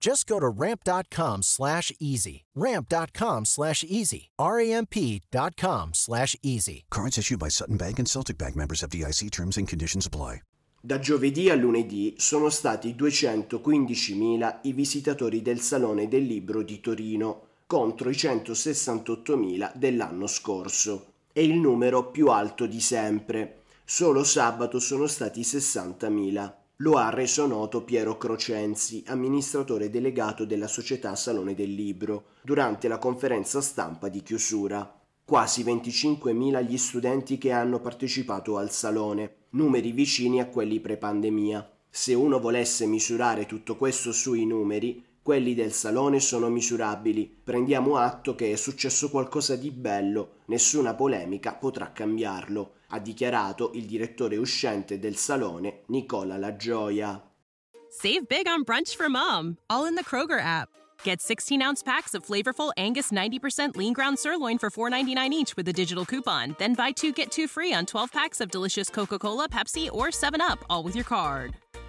Just go to ramp.com slash easy. Ramp.com slash easy. R-A-M-P.com slash easy. Cards issued by Sutton Bank and Celtic Bank members of DIC terms and conditions apply. Da giovedì a lunedì sono stati 215.000 i visitatori del Salone del Libro di Torino contro i 168.000 dell'anno scorso. È il numero più alto di sempre. Solo sabato sono stati 60.000. Lo ha reso noto Piero Crocenzi, amministratore delegato della società Salone del Libro, durante la conferenza stampa di chiusura. Quasi 25.000 gli studenti che hanno partecipato al salone, numeri vicini a quelli pre-pandemia. Se uno volesse misurare tutto questo sui numeri, quelli del salone sono misurabili. Prendiamo atto che è successo qualcosa di bello, nessuna polemica potrà cambiarlo, ha dichiarato il direttore uscente del salone Nicola La Gioia. Save big on brunch for mom, all in the Kroger app. Get 16 ounce packs of flavorful Angus 90% lean ground sirloin for $4.99 each with a digital coupon. Then buy two get two free on 12 packs of delicious Coca Cola, Pepsi, or 7UP, all with your card.